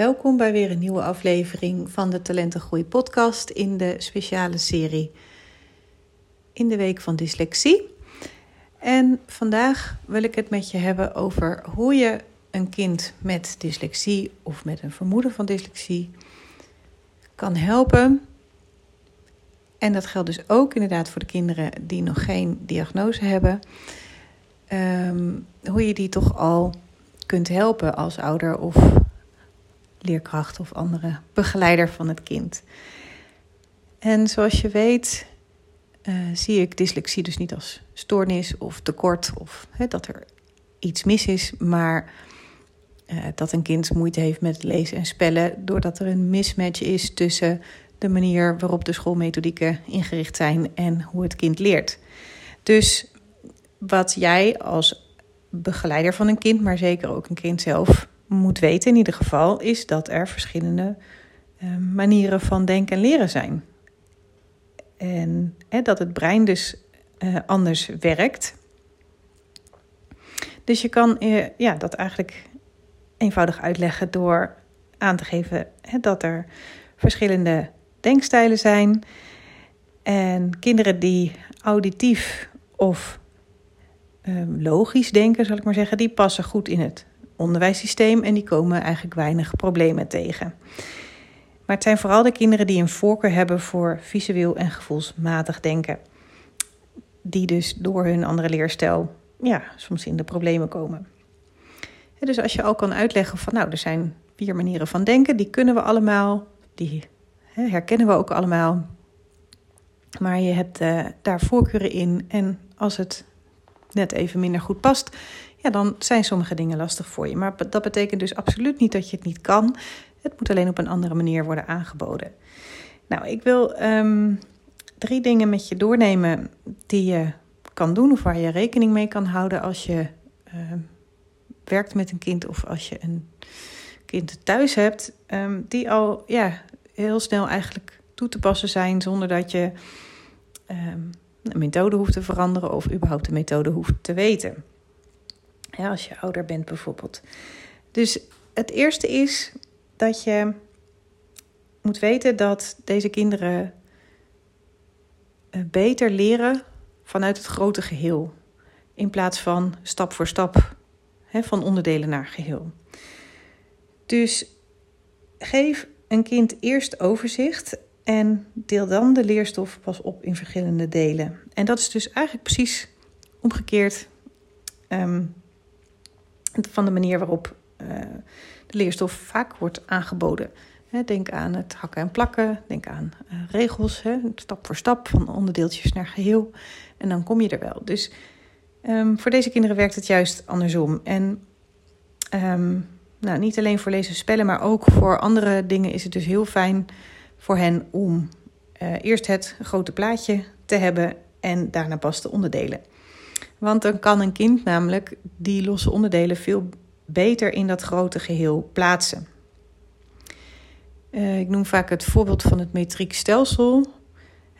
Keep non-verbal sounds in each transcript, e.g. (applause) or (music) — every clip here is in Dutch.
Welkom bij weer een nieuwe aflevering van de Talentengroei podcast in de speciale serie in de week van dyslexie. En vandaag wil ik het met je hebben over hoe je een kind met dyslexie of met een vermoeden van dyslexie kan helpen. En dat geldt dus ook inderdaad voor de kinderen die nog geen diagnose hebben. Ehm, hoe je die toch al kunt helpen als ouder of leerkracht of andere begeleider van het kind. En zoals je weet, uh, zie ik dyslexie dus niet als stoornis of tekort of dat er iets mis is, maar uh, dat een kind moeite heeft met lezen en spellen doordat er een mismatch is tussen de manier waarop de schoolmethodieken ingericht zijn en hoe het kind leert. Dus wat jij als begeleider van een kind, maar zeker ook een kind zelf, moet weten in ieder geval, is dat er verschillende uh, manieren van denken en leren zijn. En hè, dat het brein dus uh, anders werkt. Dus je kan uh, ja, dat eigenlijk eenvoudig uitleggen door aan te geven hè, dat er verschillende denkstijlen zijn. En kinderen die auditief of logisch denken, zal ik maar zeggen, die passen goed in het onderwijssysteem en die komen eigenlijk weinig problemen tegen. Maar het zijn vooral de kinderen die een voorkeur hebben voor visueel en gevoelsmatig denken. Die dus door hun andere leerstijl ja, soms in de problemen komen. dus als je al kan uitleggen van nou, er zijn vier manieren van denken, die kunnen we allemaal, die herkennen we ook allemaal. Maar je hebt uh, daar voorkeuren in en als het net even minder goed past, ja, dan zijn sommige dingen lastig voor je. Maar dat betekent dus absoluut niet dat je het niet kan. Het moet alleen op een andere manier worden aangeboden. Nou, ik wil um, drie dingen met je doornemen die je kan doen of waar je rekening mee kan houden als je uh, werkt met een kind of als je een kind thuis hebt, um, die al ja, heel snel eigenlijk toe te passen zijn zonder dat je um, een methode hoeft te veranderen of überhaupt de methode hoeft te weten. Als je ouder bent bijvoorbeeld. Dus het eerste is dat je moet weten dat deze kinderen eh, beter leren vanuit het grote geheel. In plaats van stap voor stap hè, van onderdelen naar geheel. Dus geef een kind eerst overzicht en deel dan de leerstof pas op in verschillende delen. En dat is dus eigenlijk precies omgekeerd um, van de manier waarop uh, de leerstof vaak wordt aangeboden. denk aan het hakken en plakken, denk aan uh, regels, stap voor stap, van onderdeeltjes naar geheel. En dan kom je er wel. Dus um, voor deze kinderen werkt het juist andersom. En um, nou, niet alleen voor lezen spellen, maar ook voor andere dingen is het dus heel fijn voor hen om uh, eerst het grote plaatje te hebben en daarna pas de onderdelen. Want dan kan een kind namelijk die losse onderdelen veel beter in dat grote geheel plaatsen. Uh, ik noem vaak het voorbeeld van het metriek stelsel.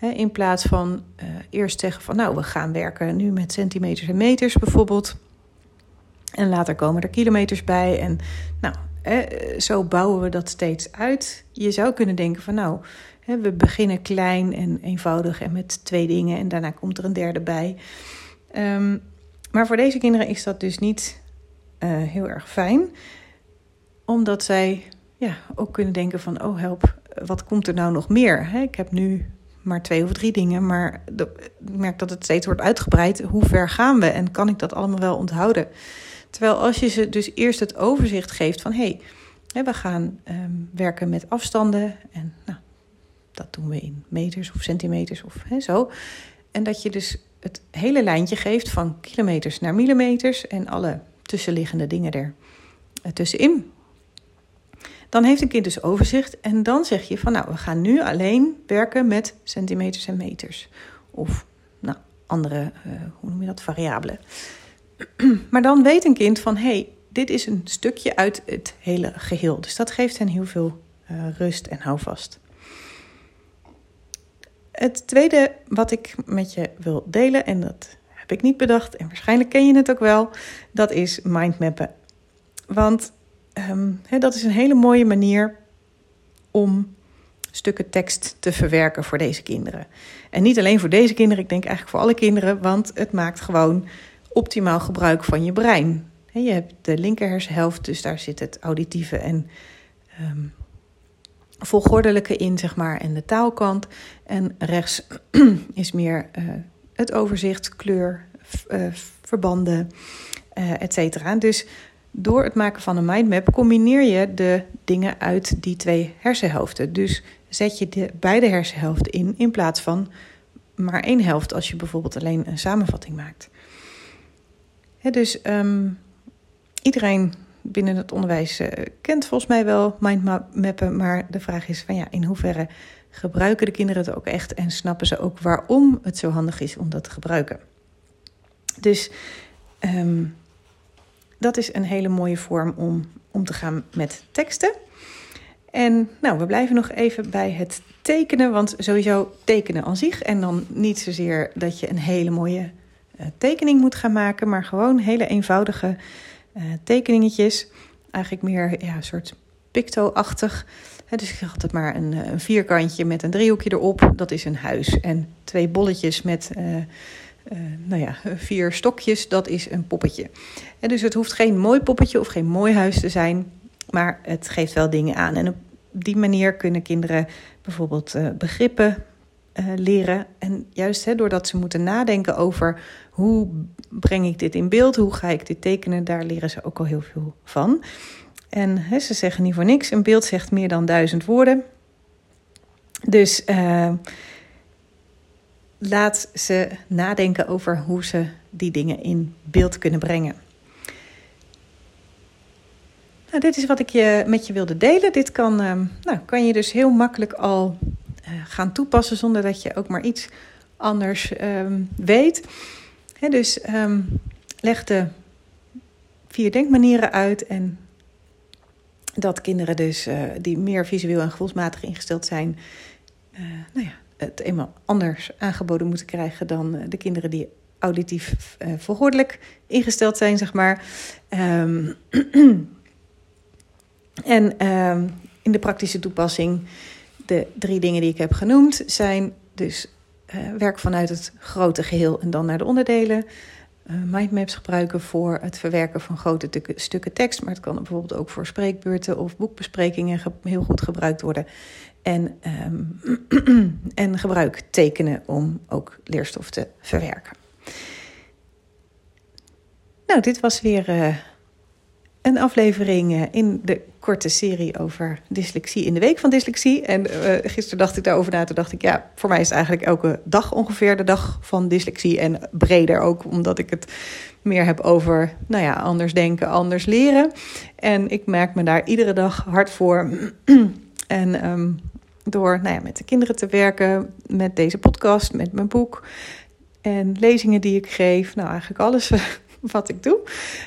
in plaats van uh, eerst zeggen van nou, we gaan werken nu met centimeters en meters bijvoorbeeld. En later komen er kilometers bij. En nou, zo bouwen we dat steeds uit. Je zou kunnen denken van nou, we beginnen klein en eenvoudig en met twee dingen en daarna komt er een derde bij. Um, maar voor deze kinderen is dat dus niet uh, heel erg fijn, omdat zij ja, ook kunnen denken van, oh help, wat komt er nou nog meer? ik heb nu maar twee of drie dingen, maar ik merk dat het steeds wordt uitgebreid. Hoe ver gaan we en kan ik dat allemaal wel onthouden? Terwijl als je ze dus eerst het overzicht geeft van, hé, hey, we gaan um, werken met afstanden en nou, dat doen we in meters of centimeters of zo. En dat je dus het hele lijntje geeft van kilometers naar millimeters en alle tussenliggende dingen er eh, tussenin. Dan heeft een kind dus overzicht en dan zeg je van nou, we gaan nu alleen werken met centimeters en meters. Of nou, andere, uh, hoe noem je dat, variabelen. (clears throat) Maar dan weet een kind van hé, hey, dit is een stukje uit het hele geheel. Dus dat geeft hen heel veel uh, rust en houvast. Het tweede wat ik met je wil delen, en dat heb ik niet bedacht en waarschijnlijk ken je het ook wel, dat is mindmappen. Want ehm, dat is een hele mooie manier om stukken tekst te verwerken voor deze kinderen. En niet alleen voor deze kinderen, ik denk eigenlijk voor alle kinderen, want het maakt gewoon optimaal gebruik van je brein. Je hebt de linker hersenhelft, dus daar zit het auditieve en um, volgordelijke in, zeg maar, en de taalkant. En rechts (clears throat) is meer uh, het overzicht, kleur, uh, verbanden, uh, et cetera. Dus door het maken van een mindmap combineer je de dingen uit die twee hersenhelften. Dus zet je de beide hersenhelften in in plaats van maar één helft als je bijvoorbeeld alleen een samenvatting maakt. dus um, iedereen binnen het onderwijs uh, kent volgens mij wel mindmappen, maar de vraag is van ja, in hoeverre gebruiken de kinderen het ook echt en snappen ze ook waarom het zo handig is om dat te gebruiken. Dus um, dat is een hele mooie vorm om om te gaan met teksten. En nou, we blijven nog even bij het tekenen, want sowieso tekenen aan zich. En dan niet zozeer dat je een hele mooie uh, tekening moet gaan maken, maar gewoon hele eenvoudige uh, tekeningetjes. Eigenlijk meer ja, een soort picto-achtig. dus ik zeg altijd maar een, eh, een, vierkantje met een driehoekje erop. Dat is een huis. En twee bolletjes met uh, nou ja, vier stokjes. Dat is een poppetje. En dus het hoeft geen mooi poppetje of geen mooi huis te zijn. Maar het geeft wel dingen aan. En op die manier kunnen kinderen bijvoorbeeld begrippen uh, leren. En juist hè, doordat ze moeten nadenken over hoe breng ik dit in beeld, hoe ga ik dit tekenen, daar leren ze ook al heel veel van. En hè, ze zeggen niet voor niks, een beeld zegt meer dan duizend woorden. Dus uh, laat ze nadenken over hoe ze die dingen in beeld kunnen brengen. Nou, dit is wat ik je, met je wilde delen. Dit kan, uh, nou, kan je dus heel makkelijk al gaan toepassen zonder dat je ook maar iets anders um, weet. Dus um, leg de vier denkmanieren uit en dat kinderen dus uh, die meer visueel en gevoelsmatig ingesteld zijn, nou ja, het eenmaal anders aangeboden moeten krijgen dan de kinderen die auditief verhoordelijk ingesteld zijn, zeg maar. Um, (clears throat) En uh, in de praktische toepassing, de drie dingen die ik heb genoemd, zijn dus uh, werk vanuit het grote geheel en dan naar de onderdelen. Uh, mindmaps gebruiken voor het verwerken van grote stukken tekst, maar het kan bijvoorbeeld ook voor spreekbeurten of boekbesprekingen heel goed gebruikt worden. En, um, (clears throat) en gebruik tekenen om ook leerstof te verwerken. Nou, dit was weer uh, een aflevering in de korte serie over dyslexie in de week van dyslexie. En uh, gisteren dacht ik daarover na. Toen dacht ik, ja, voor mij is eigenlijk elke dag ongeveer de dag van dyslexie. En breder ook, omdat ik het meer heb over, nou ja, anders denken, anders leren. En ik merk me daar iedere dag hard voor. (clears throat) en um, door nou ja, met de kinderen te werken, met deze podcast, met mijn boek. En lezingen die ik geef. Nou, eigenlijk alles (laughs) wat ik doe.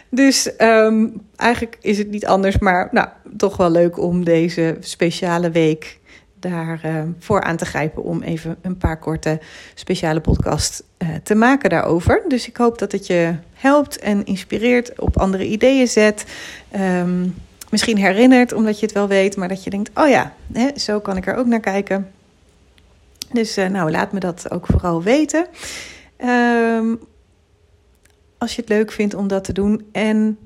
Dus um, eigenlijk is het niet anders, maar nou, toch wel leuk om deze speciale week daarvoor uh, voor aan te grijpen om even een paar korte speciale podcast uh, te maken daarover. Dus ik hoop dat het je helpt en inspireert, op andere ideeën zet. Um, misschien herinnert, omdat je het wel weet, maar dat je denkt: oh ja, hè, zo kan ik er ook naar kijken. Dus uh, nou, laat me dat ook vooral weten. Als je het leuk vindt om dat te doen. En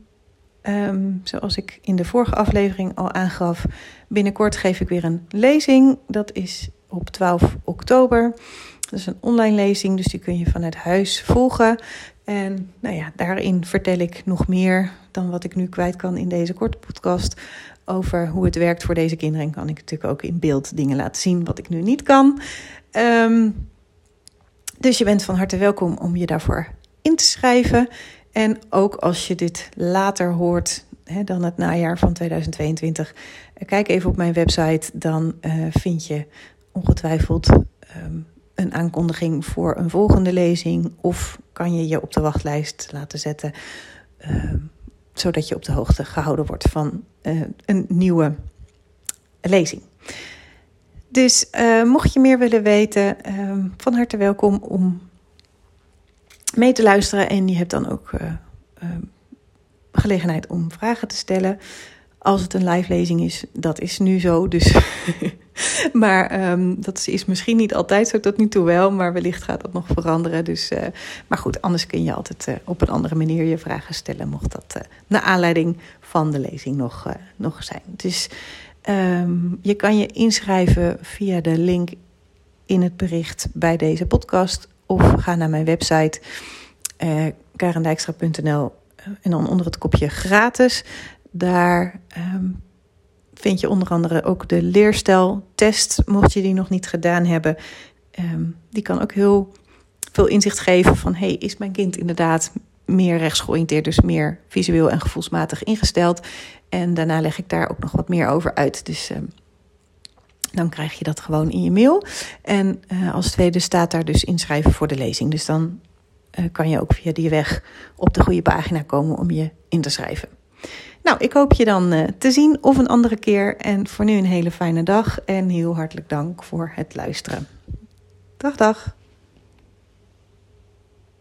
um, zoals ik in de vorige aflevering al aangaf, binnenkort geef ik weer een lezing. Dat is op 12 oktober. Dat is een online lezing, dus die kun je vanuit huis volgen. En nou ja, daarin vertel ik nog meer dan wat ik nu kwijt kan in deze korte podcast. Over hoe het werkt voor deze kinderen. En kan ik natuurlijk ook in beeld dingen laten zien wat ik nu niet kan. Um, dus je bent van harte welkom om je daarvoor in te schrijven. En ook als je dit later hoort hè, dan het najaar van 2022, kijk even op mijn website. Dan uh, vind je ongetwijfeld um, een aankondiging voor een volgende lezing. Of kan je je op de wachtlijst laten zetten. Uh, zodat je op de hoogte gehouden wordt van uh, een nieuwe lezing. Dus mocht je meer willen weten, ehm, van harte welkom om mee te luisteren. En je hebt dan ook uh, uh, gelegenheid om vragen te stellen. als het een live lezing is. Dat is nu zo, dus. (laughs) maar ehm, dat is misschien niet altijd zo tot nu toe wel, maar wellicht gaat dat nog veranderen. Dus, uh, maar goed, anders kun je altijd uh, op een andere manier je vragen stellen, mocht dat naar aanleiding van de lezing nog, nog zijn. Dus um, je kan je inschrijven via de link in het bericht bij deze podcast of ga naar mijn website uh, karendijkstra.nl en dan onder het kopje gratis. Daar um, vind je onder andere ook de leerstijltest, mocht je die nog niet gedaan hebben. Um, die kan ook heel veel inzicht geven van, hey, is mijn kind inderdaad meer rechtsgeoriënteerd, dus meer visueel en gevoelsmatig ingesteld. En daarna leg ik daar ook nog wat meer over uit. Dus um, dan krijg je dat gewoon in je mail. En uh, als tweede staat daar dus inschrijven voor de lezing. Dus dan uh, kan je ook via die weg op de goede pagina komen om je in te schrijven. Nou, ik hoop je dan uh, te zien of een andere keer. En voor nu een hele fijne dag en heel hartelijk dank voor het luisteren. Dag, dag.